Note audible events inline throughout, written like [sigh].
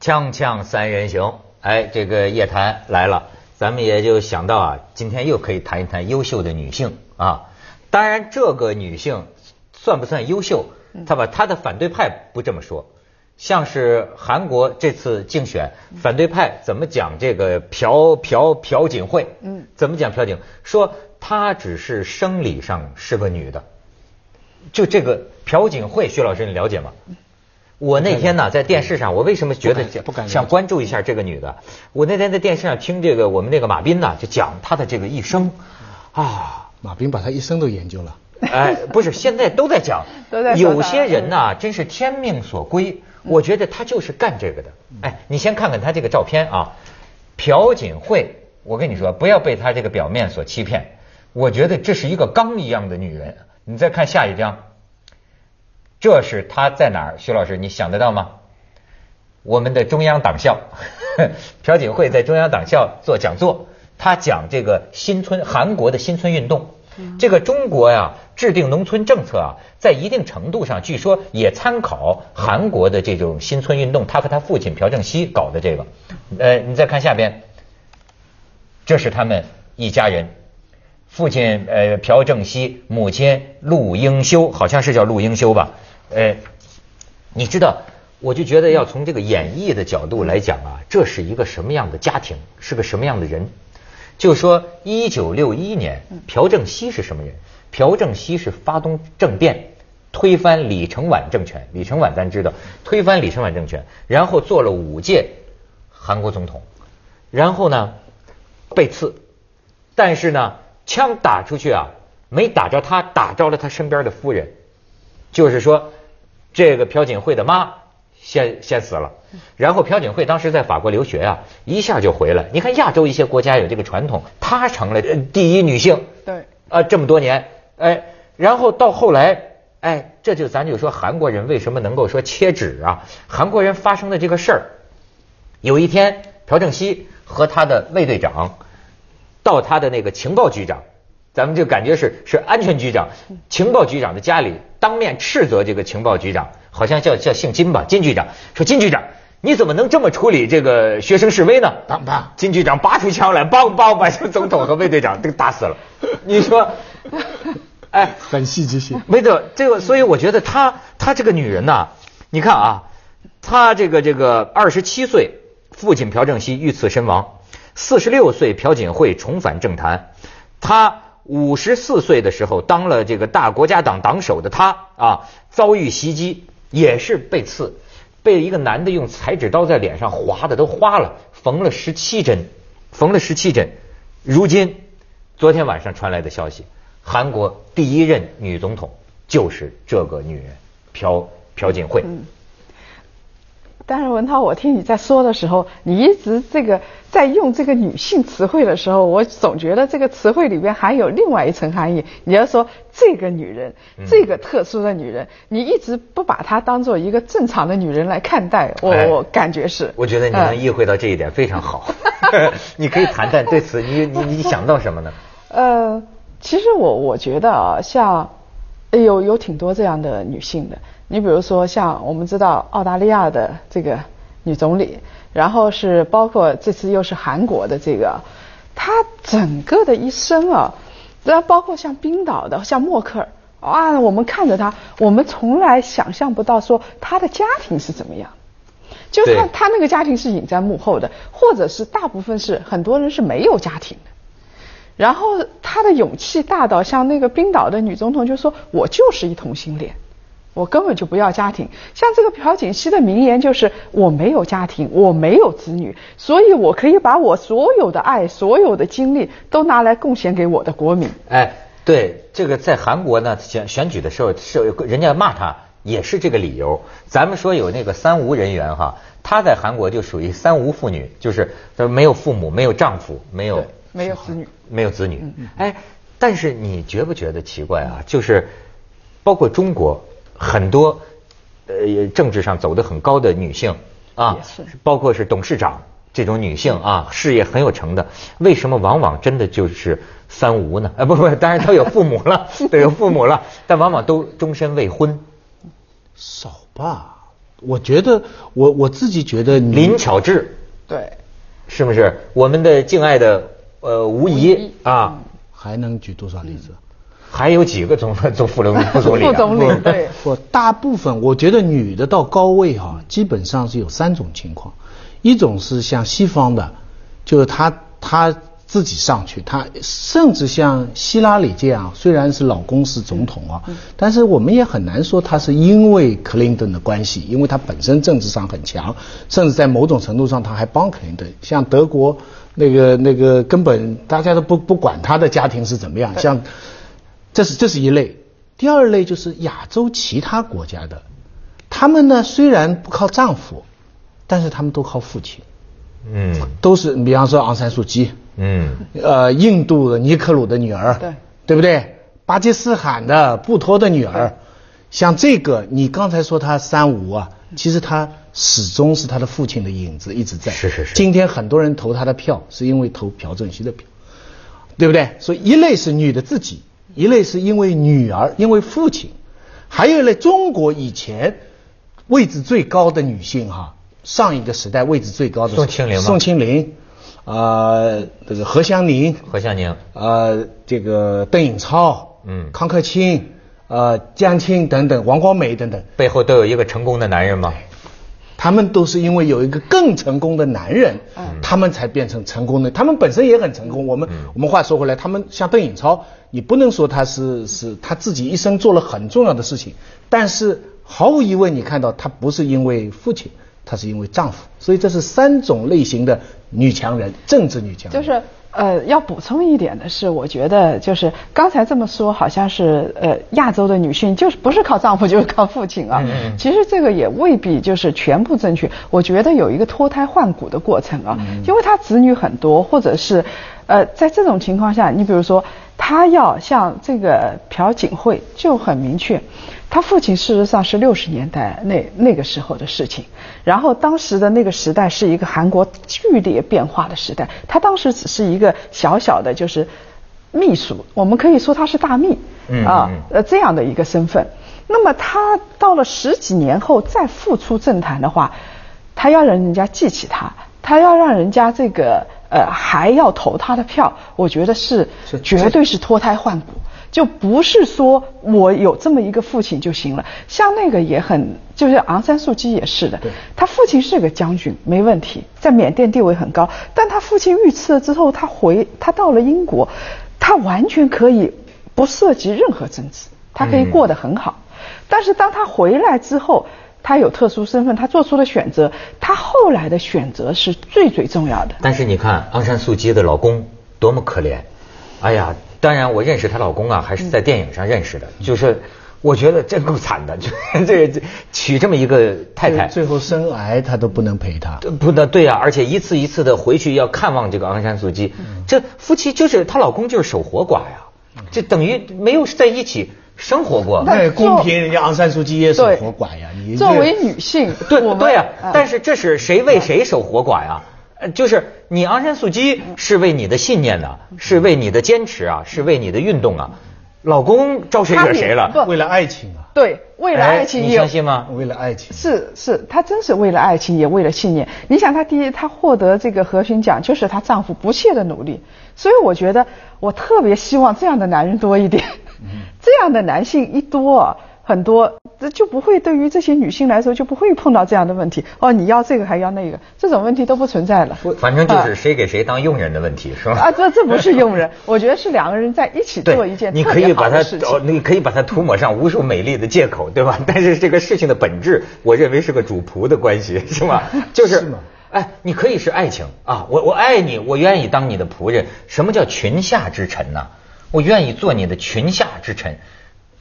锵锵三人行，哎，这个叶檀来了，咱们也就想到啊，今天又可以谈一谈优秀的女性啊。当然，这个女性算不算优秀？她把她的反对派不这么说，像是韩国这次竞选反对派怎么讲这个朴朴朴槿惠？嗯，怎么讲朴槿？说她只是生理上是个女的。就这个朴槿惠，薛老师你了解吗？我那天呢在电视上，我为什么觉得想关注一下这个女的？我那天在电视上听这个我们那个马斌呢，就讲她的这个一生啊。马斌把她一生都研究了。哎，不是，现在都在讲。[laughs] 都在有些人呢，真是天命所归。我觉得他就是干这个的。哎，你先看看他这个照片啊，朴槿惠，我跟你说，不要被她这个表面所欺骗。我觉得这是一个钢一样的女人。你再看下一张。这是他在哪儿？徐老师，你想得到吗？我们的中央党校，[laughs] 朴槿惠在中央党校做讲座，他讲这个新村韩国的新村运动。这个中国呀，制定农村政策啊，在一定程度上，据说也参考韩国的这种新村运动。他和他父亲朴正熙搞的这个，呃，你再看下边，这是他们一家人。父亲呃朴正熙，母亲陆英修，好像是叫陆英修吧？呃，你知道，我就觉得要从这个演绎的角度来讲啊，这是一个什么样的家庭，是个什么样的人？就说一九六一年，朴正熙是什么人？朴正熙是发动政变，推翻李承晚政权。李承晚咱知道，推翻李承晚政权，然后做了五届韩国总统，然后呢被刺，但是呢。枪打出去啊，没打着他，打着了他身边的夫人。就是说，这个朴槿惠的妈先先死了，然后朴槿惠当时在法国留学啊，一下就回来。你看亚洲一些国家有这个传统，她成了第一女性。对。啊，这么多年，哎，然后到后来，哎，这就咱就说韩国人为什么能够说切纸啊？韩国人发生的这个事儿，有一天朴正熙和他的卫队长。到他的那个情报局长，咱们就感觉是是安全局长，情报局长的家里，当面斥责这个情报局长，好像叫叫姓金吧，金局长说金局长，你怎么能这么处理这个学生示威呢？棒棒，金局长拔出枪来，梆梆把这总统和卫队长都打死了。[laughs] 你说，哎，很戏剧性。没得这个，所以我觉得她她这个女人呐，你看啊，她这个这个二十七岁，父亲朴正熙遇刺身亡。四十六岁，朴槿惠重返政坛。他五十四岁的时候，当了这个大国家党党首的他啊，遭遇袭击，也是被刺，被一个男的用裁纸刀在脸上划的都花了，缝了十七针，缝了十七针。如今，昨天晚上传来的消息，韩国第一任女总统就是这个女人，朴朴槿惠。但是文涛，我听你在说的时候，你一直这个在用这个女性词汇的时候，我总觉得这个词汇里边还有另外一层含义。你要说这个女人，这个特殊的女人，你一直不把她当做一个正常的女人来看待，我我感觉是。我觉得你能意会到这一点非常好。[laughs] 你可以谈谈对此，你你你想到什么呢？呃，其实我我觉得啊，像有有挺多这样的女性的。你比如说，像我们知道澳大利亚的这个女总理，然后是包括这次又是韩国的这个，她整个的一生啊，然后包括像冰岛的像默克尔啊，我们看着她，我们从来想象不到说她的家庭是怎么样，就她她那个家庭是隐在幕后的，或者是大部分是很多人是没有家庭的，然后她的勇气大到像那个冰岛的女总统就说：“我就是一同性恋。”我根本就不要家庭，像这个朴槿熙的名言就是我没有家庭，我没有子女，所以我可以把我所有的爱、所有的精力都拿来贡献给我的国民。哎，对，这个在韩国呢选选举的时候是人家骂他也是这个理由。咱们说有那个三无人员哈，她在韩国就属于三无妇女，就是没有父母、没有丈夫、没有没有子女、没有子女。哎，但是你觉不觉得奇怪啊？就是包括中国。很多呃政治上走得很高的女性啊，包括是董事长这种女性啊，事业很有成的，为什么往往真的就是三无呢？啊，不不，当然都有父母了，[laughs] 都有父母了，但往往都终身未婚。少吧？我觉得我我自己觉得林巧稚对，是不是我们的敬爱的呃无疑啊？还能举多少例子？还有几个总总副总副总理啊？副总理对，不，大部分我觉得女的到高位哈、基本上是有三种情况，一种是像西方的，就是她她自己上去，他甚至像希拉里这样，虽然是老公是总统啊，但是我们也很难说他是因为克林顿的关系，因为他本身政治上很强，甚至在某种程度上他还帮克林顿，像德国那个那个根本大家都不不管他的家庭是怎么样，像。这是这是一类，第二类就是亚洲其他国家的，他们呢虽然不靠丈夫，但是他们都靠父亲，嗯。都是比方说昂山素季，嗯。呃，印度的尼克鲁的女儿，对。对不对？巴基斯坦的布托的女儿，像这个，你刚才说她三无啊，其实她始终是她的父亲的影子一直在。是是是。今天很多人投她的票，是因为投朴正熙的票，对不对？所以一类是女的自己，一类是因为女儿，因为父亲，还有一类中国以前位置最高的女性哈，上一个时代位置最高的宋庆龄吗？宋庆龄，呃，这个何香凝，何香凝呃，这个邓颖超，嗯康克清，呃，江青等等，王光美等等，背后都有一个成功的男人吗？他们都是因为有一个更成功的男人，嗯他们才变成成功的。他们本身也很成功。我们、我们话说回来，他们像邓颖超，你不能说他是是他自己一生做了很重要的事情，但是毫无疑问，你看到他不是因为父亲，他是因为丈夫。所以这是三种类型的女强人，政治女强人。就是呃，要补充一点的是，我觉得就是刚才这么说，好像是呃亚洲的女性就是不是靠丈夫就是靠父亲啊。嗯其实这个也未必就是全部正确。我觉得有一个脱胎换骨的过程啊，因为她子女很多，或者是呃在这种情况下，你比如说她要像这个朴槿惠就很明确。他父亲事实上是六十年代那那个时候的事情，然后当时的那个时代是一个韩国剧烈变化的时代，他当时只是一个小小的就是秘书，我们可以说他是大秘嗯啊呃这样的一个身份。那么他到了十几年后再复出政坛的话，他要让人家记起他，他要让人家这个呃还要投他的票，我觉得是是绝对是脱胎换骨。就不是说我有这么一个父亲就行了，像那个也很，就是昂山素季也是的。对，他父亲是个将军，没问题，在缅甸地位很高，但他父亲遇刺了之后，他回他到了英国，他完全可以不涉及任何政治，他可以过得很好，但是当他回来之后。他有特殊身份，他做出了选择，他后来的选择是最最重要的。但是你看昂山素季的老公多么可怜，哎呀，当然我认识她老公啊，还是在电影上认识的，就是我觉得真够惨的，就 [laughs] 这这娶这么一个太太，最后生癌，他都不能陪她。呃不能，对呀、而且一次一次的回去要看望这个昂山素季，这夫妻就是她老公就是守活寡呀，这等于没有在一起生活过。但那公平，人家昂山素季也守活寡呀。你作为女性，对对呀、啊但是这是谁为谁守活寡呀？呃，就是你昂山素姬是为你的信念呐、是为你的坚持啊，是为你的运动啊。老公招谁惹谁了？为了爱情啊，对，为了爱情哎你相信吗？为了爱情。是是，她真是为了爱情，也为了信念。你想，她第一，她获得这个和平奖，就是她丈夫不懈的努力。所以我觉得，我特别希望这样的男人多一点。[laughs] 这样的男性一多啊，很多，这就不会对于这些女性来说就不会碰到这样的问题。哦，你要这个还要那个，这种问题都不存在了。反正就是谁给谁当佣人的问题，是吧？啊，这这不是佣人，[laughs] 我觉得是两个人在一起做一件你特别可以把它好的事情。哦，你可以把它涂抹上无数美丽的借口，对吧？[laughs] 但是这个事情的本质，我认为是个主仆的关系，[laughs] 是吧？就是是哎，你可以是爱情啊，我我爱你，我愿意当你的仆人。什么叫裙下之臣呢？我愿意做你的裙下之臣。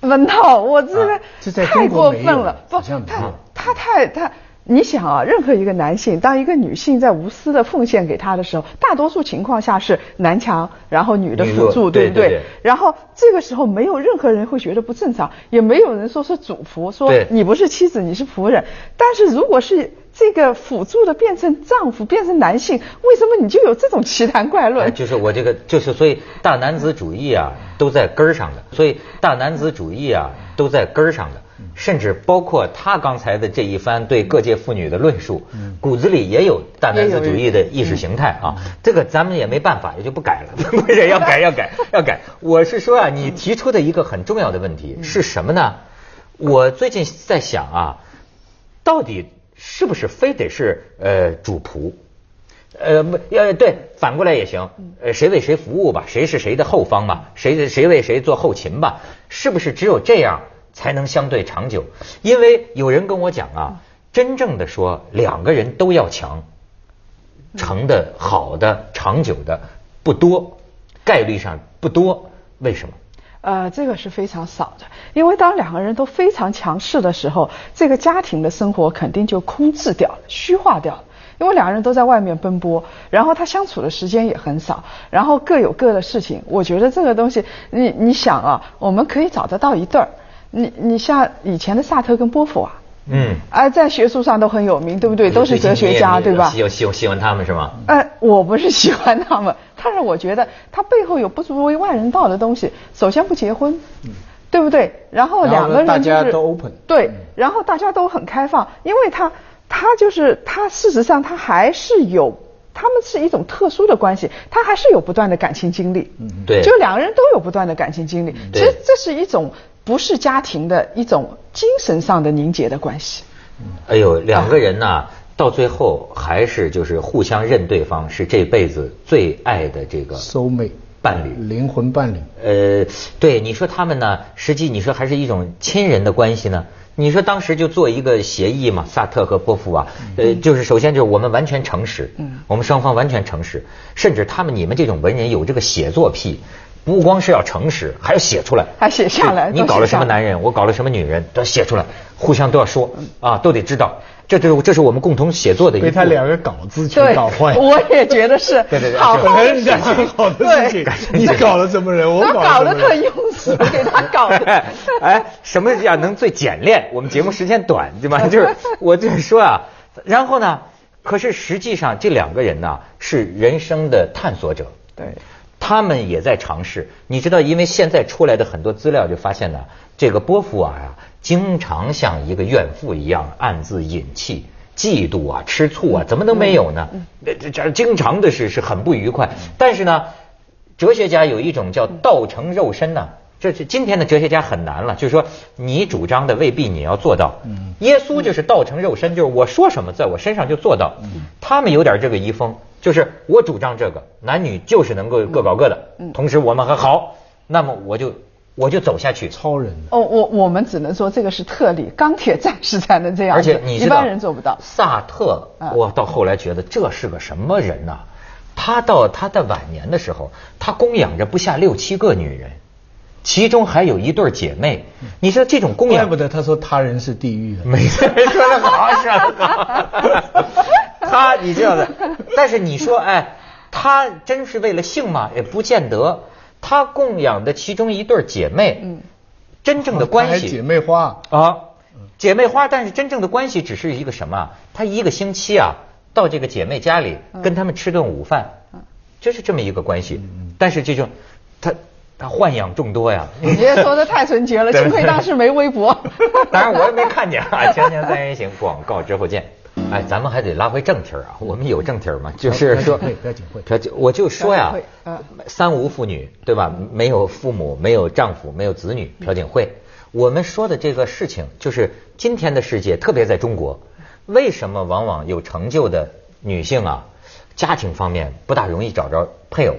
文涛，我这个啊这在太过分了，不，他有。他太他，你想啊，任何一个男性，当一个女性在无私的奉献给他的时候，大多数情况下是男强，然后女的辅助，不对对对然后这个时候没有任何人会觉得不正常，也没有人说是主仆，说你不是妻子，你是仆人。但是如果是这个辅助的变成丈夫，变成男性，为什么你就有这种奇谈怪哎，论？就是我这个，就是所以大男子主义啊，都在根儿上的。所以大男子主义啊，都在根儿上的。甚至包括他刚才的这一番对各界妇女的论述，骨子里也有大男子主义的意识形态啊。这个咱们也没办法，也就不改了。[laughs] 不是要改 [laughs] 要改要改。我是说啊，你提出的一个很重要的问题是什么呢？我最近在想啊，到底是不是非得是呃主仆？呃不，要对，反过来也行。呃，谁为谁服务吧？谁是谁的后方吧？谁谁为谁做后勤吧？是不是只有这样才能相对长久？因为有人跟我讲啊，真正的说两个人都要强，成的好的长久的不多，概率上不多。为什么？呃，这个是非常少的，因为当两个人都非常强势的时候，这个家庭的生活肯定就空置掉了，虚化掉了。因为两个人都在外面奔波，然后他相处的时间也很少，然后各有各的事情。我觉得这个东西，你你想啊，我们可以找得到一对儿。你你像以前的萨特跟波伏娃，嗯，啊，在学术上都很有名，对不对？都是哲学家，对吧？喜喜喜欢他们是吗？哎，我不是喜欢他们，但是我觉得他背后有不足为外人道的东西。首先不结婚，嗯对不对？然后两个人大家都 open，对，然后大家都很开放，因为他。他就是他，事实上他还是有，他们是一种特殊的关系，他还是有不断的感情经历。嗯，对，就两个人都有不断的感情经历。其实这是一种不是家庭的一种精神上的凝结的关系。哎呦，两个人呢，到最后还是就是互相认对方是这辈子最爱的这个 soul mate 伴侣，灵魂伴侣。呃，对，你说他们呢，实际你说还是一种亲人的关系呢。你说当时就做一个协议嘛，萨特和波伏娃，呃，就是首先就是我们完全诚实，嗯，我们双方完全诚实，甚至他们你们这种文人有这个写作癖，不光是要诚实，还要写出来，还写下来，你搞了什么男人，我搞了什么女人，都要写出来，互相都要说，啊，都得知道。这这是这是我们共同写作的一被他两个稿子全搞坏。我也觉得是。[laughs] 对对对，好 [laughs] 人家挺好的事情，[laughs] 你搞了什么人？我搞了特用心，给他搞的。哎，什么样能最简练？我们节目时间短，对吧？就是我就是说啊，然后呢，可是实际上这两个人呢是人生的探索者，对，他们也在尝试。你知道，因为现在出来的很多资料就发现呢，这个波伏娃啊。经常像一个怨妇一样暗自隐气、嫉妒啊、吃醋啊，怎么能没有呢？这这经常的是是很不愉快。但是呢，哲学家有一种叫道成肉身呢，这是今天的哲学家很难了。就是说，你主张的未必你要做到。耶稣就是道成肉身，就是我说什么，在我身上就做到。他们有点这个遗风，就是我主张这个，男女就是能够各搞各的，同时我们还好，那么我就。我就走下去，超人哦，我我们只能说这个是特例，钢铁战士才能这样，而且你一般人做不到。萨特，我到后来觉得这是个什么人呐？他到他的晚年的时候，他供养着不下六七个女人，其中还有一对姐妹。你说这种供养，怪不得他说他人是地狱。没错，说的好，说的好。他你这样的，但是你说，哎，他真是为了性吗？也不见得。他供养的其中一对姐妹，嗯，真正的关系姐妹花啊，姐妹花，但是真正的关系只是一个什么？他一个星期啊，到这个姐妹家里跟他们吃顿午饭，就是这么一个关系。但是这种他他豢养众多呀。你说的太纯洁了，[laughs] 幸亏当时没微博。[laughs] 当然我也没看见啊。锵锵三人行，广告之后见。哎，咱们还得拉回正题啊！我们有正题吗？就是说，朴槿惠，朴我就说呀，三无妇女对吧？没有父母，没有丈夫，没有子女。朴槿惠，我们说的这个事情，就是今天的世界，特别在中国，为什么往往有成就的女性啊，家庭方面不大容易找着配偶？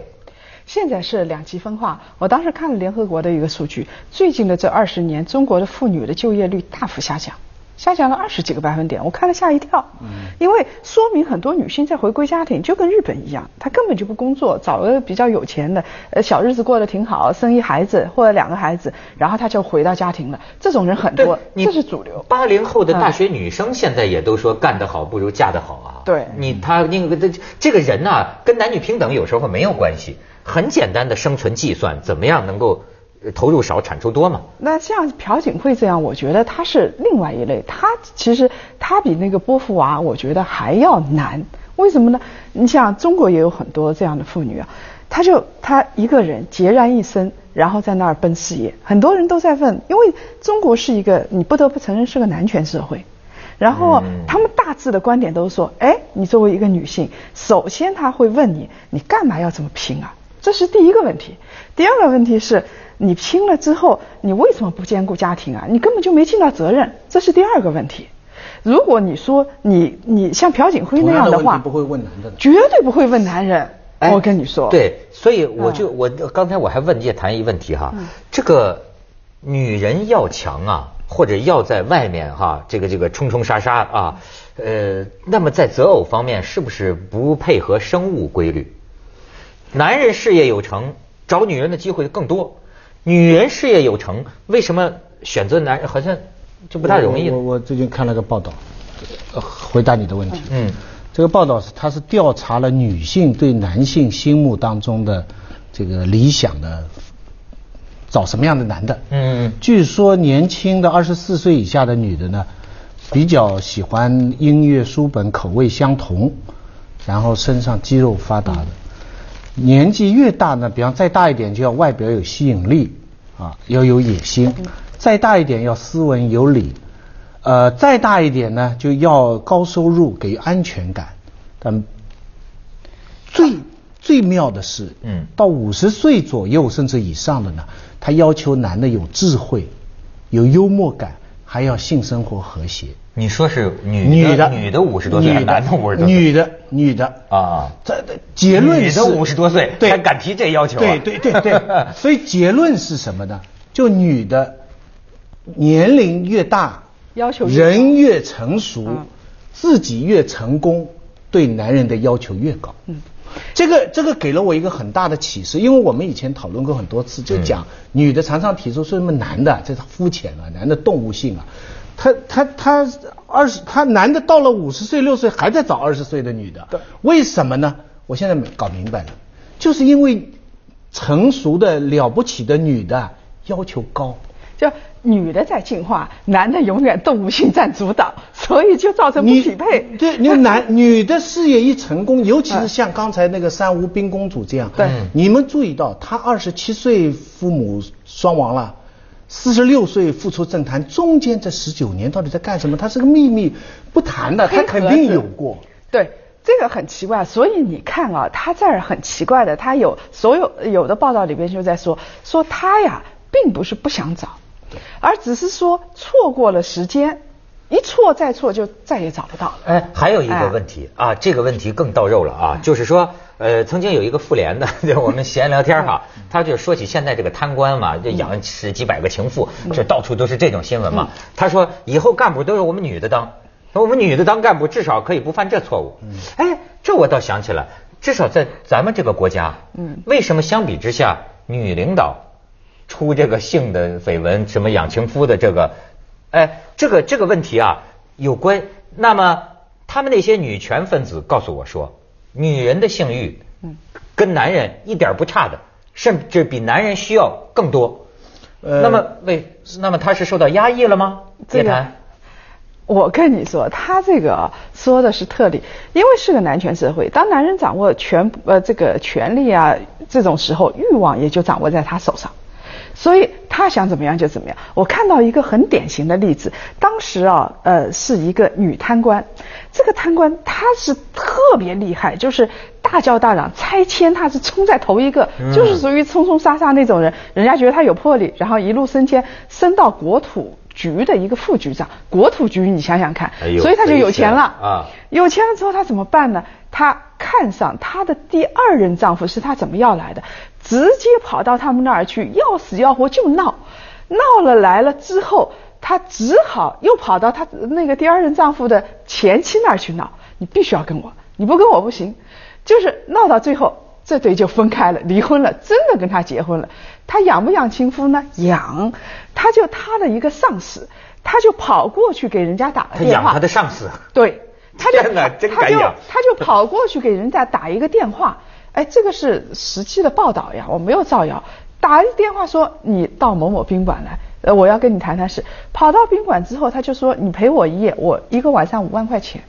现在是两极分化。我当时看了联合国的一个数据，最近的这二十年，中国的妇女的就业率大幅下降。下降了二十几个百分点，我看了吓一跳。嗯，因为说明很多女性在回归家庭，就跟日本一样，她根本就不工作，找个比较有钱的，呃，小日子过得挺好，生一孩子或者两个孩子，然后她就回到家庭了。这种人很多，这是主流。八零后的大学女生现在也都说干得好不如嫁得好啊。对，你她那个这这个人呐，跟男女平等有时候没有关系，很简单的生存计算，怎么样能够？投入少，产出多嘛？那像朴槿惠这样，我觉得她是另外一类。她其实她比那个波伏娃，我觉得还要难。为什么呢？你像中国也有很多这样的妇女啊，她就她一个人孑然一身，然后在那儿奔事业。很多人都在问，因为中国是一个你不得不承认是个男权社会，然后他们大致的观点都是说，哎，你作为一个女性，首先他会问你，你干嘛要这么拼啊？这是第一个问题。第二个问题是，你拼了之后，你为什么不兼顾家庭啊？你根本就没尽到责任，这是第二个问题。如果你说你你像朴槿惠那样的话，不会问男的，绝对不会问男人。我跟你说，对，所以我就我刚才我还问叶檀一问题哈，这个女人要强啊，或者要在外面哈，这个这个冲冲杀杀啊，呃，那么在择偶方面是不是不配合生物规律？男人事业有成，找女人的机会更多；女人事业有成，为什么选择男人好像就不太容易？我我最近看了个报道，回答你的问题。嗯。这个报道是，他是调查了女性对男性心目当中的这个理想的找什么样的男的。嗯。据说年轻的二十四岁以下的女的呢，比较喜欢音乐书本口味相同，然后身上肌肉发达的。年纪越大呢，比方再大一点就要外表有吸引力啊，要有野心；再大一点要斯文有礼。呃，再大一点呢，就要高收入，给安全感。但最最妙的是，嗯，到五十岁左右甚至以上的呢，他要求男的有智慧，有幽默感，还要性生活和谐。你说是女女的女的五十多岁，男的五十多岁？女的女的啊，这结论女的五十多岁还敢提这要求？对对对对，[laughs] 所以结论是什么呢？就女的年龄越大。要求人越成熟，自己越成功，对男人的要求越高。嗯，这个这个给了我一个很大的启示，因为我们以前讨论过很多次，就讲女的常常提出说什么男的这是肤浅啊，男的动物性啊，他他他二十他男的到了五十岁六岁还在找二十岁的女的，为什么呢？我现在搞明白了，就是因为成熟的了不起的女的要求高。就女的在进化，男的永远动物性占主导，所以就造成不匹配。对，你男女的事业一成功，尤其是像刚才那个三无冰公主这样，对，你们注意到，她二十七岁父母双亡了，四十六岁复出政坛，中间这十九年到底在干什么？他是个秘密不谈的，他肯定有过。对，这个很奇怪，所以你看啊，他这儿很奇怪的，他有所有有的报道里边就在说，说他呀，并不是不想找。而只是说错过了时间，一错再错就再也找不到了。哎，还有一个问题啊，这个问题更到肉了啊，就是说，呃，曾经有一个妇联的，[laughs] 就我们闲聊天哈，他就说起现在这个贪官嘛，就养十几百个情妇，这到处都是这种新闻嘛。他说以后干部都是我们女的当，我们女的当干部至少可以不犯这错误。哎，这我倒想起来，至少在咱们这个国家，嗯，为什么相比之下女领导？出这个性的绯闻，什么养情夫的这个，哎，这个这个问题啊，有关。那么他们那些女权分子告诉我说，女人的性欲，嗯，跟男人一点不差的，甚至比男人需要更多。呃，那么为那么他是受到压抑了吗？叶檀，我跟你说，他这个说的是特例，因为是个男权社会，当男人掌握全呃这个权利啊，这种时候欲望也就掌握在他手上。所以他想怎么样就怎么样。我看到一个很典型的例子，当时啊，呃，是一个女贪官，这个贪官她是特别厉害，就是大叫大嚷，拆迁她是冲在头一个，就是属于冲冲杀杀那种人。人家觉得她有魄力，然后一路升迁，升到国土局的一个副局长。国土局你想想看，所以他就有钱了啊。有钱了之后他怎么办呢？他看上她的第二任丈夫是她怎么要来的？直接跑到他们那儿去，要死要活就闹，闹了来了之后，她只好又跑到她那个第二任丈夫的前妻那儿去闹。你必须要跟我，你不跟我不行。就是闹到最后，这对就分开了，离婚了，真的跟他结婚了。他养不养情夫呢？养。他就他的一个上司，他就跑过去给人家打了电话。他养他的上司。对，他就他就他就跑过去给人家打一个电话。哎，这个是实际的报道呀，我没有造谣。打一电话说你到某某宾馆来，呃，我要跟你谈谈事。跑到宾馆之后，他就说你陪我一夜，我一个晚上五万块钱。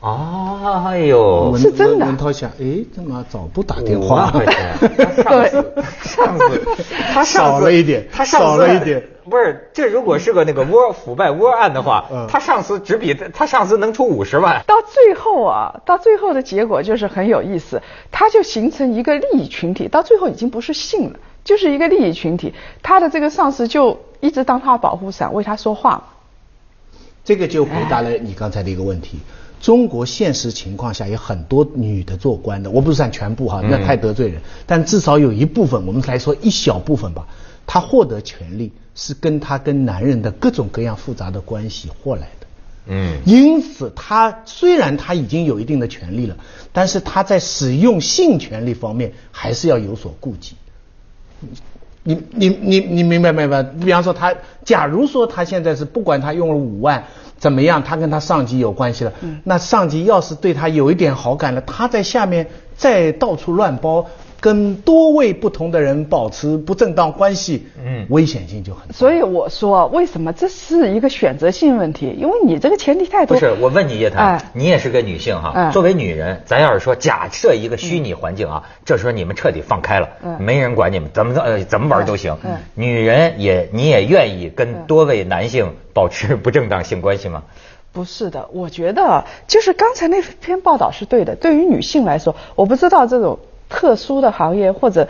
哦，哎呦，文是真的文文涛想，哎，怎么早不打电话万？块钱，他上司，上司，他少了一点他少了一点。不是，这如果是个那个窝腐败窝案的话，嗯他上司只比他上司能出五十万。到最后啊，到最后的结果就是很有意思，他就形成一个利益群体，到最后已经不是性了，就是一个利益群体。他的这个上司就一直当他的保护伞，为他说话。这个就回答了你刚才的一个问题。中国现实情况下有很多女的做官的，我不是算全部哈，那太得罪人，但至少有一部分，我们来说一小部分吧，她获得权利是跟她跟男人的各种各样复杂的关系获来的。嗯因此，她虽然她已经有一定的权利了，但是她在使用性权利方面还是要有所顾忌。你你你你明白明白？比方说他，假如说他现在是不管他用了五万怎么样，他跟他上级有关系了，那上级要是对他有一点好感了，他在下面再到处乱包，跟多位不同的人保持不正当关系，嗯危险性就很大。所以我说，为什么这是一个选择性问题？因为你这个前提太多。不是，我问你叶檀，哎你也是个女性哈，哎作为女人，咱要是说假设一个虚拟环境啊，这时候你们彻底放开了，嗯没人管你们，怎么呃怎么玩都行。女人也你也愿意跟多位男性保持不正当性关系吗？不是的，我觉得就是刚才那篇报道是对的。对于女性来说，我不知道这种特殊的行业或者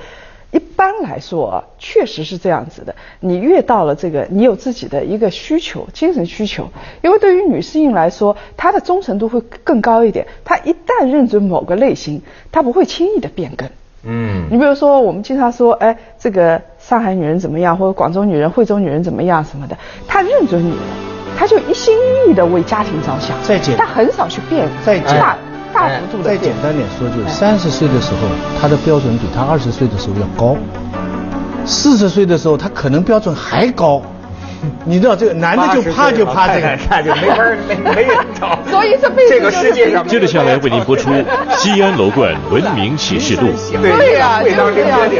一般来说啊，确实是这样子的。你越到了这个，你有自己的一个需求，精神需求。因为对于女性来说，她的忠诚度会更高一点。她一旦认准某个类型，她不会轻易的变更。嗯你比如说，我们经常说，哎，这个上海女人怎么样，或者广州女人、惠州女人怎么样什么的，她认准你了，她就一心一意的为家庭着想，再见她很少去变，再简大大幅度的变再简。单点说，就是三十岁的时候，他的标准比他二十岁的时候要高；四十岁的时候，他可能标准还高。你知道这个男的就怕就怕这个。那就没法没没人找。所以这辈子这个世界上接着下来为您播出 [laughs]《西安楼冠文明启示录》。对呀、就是这样子。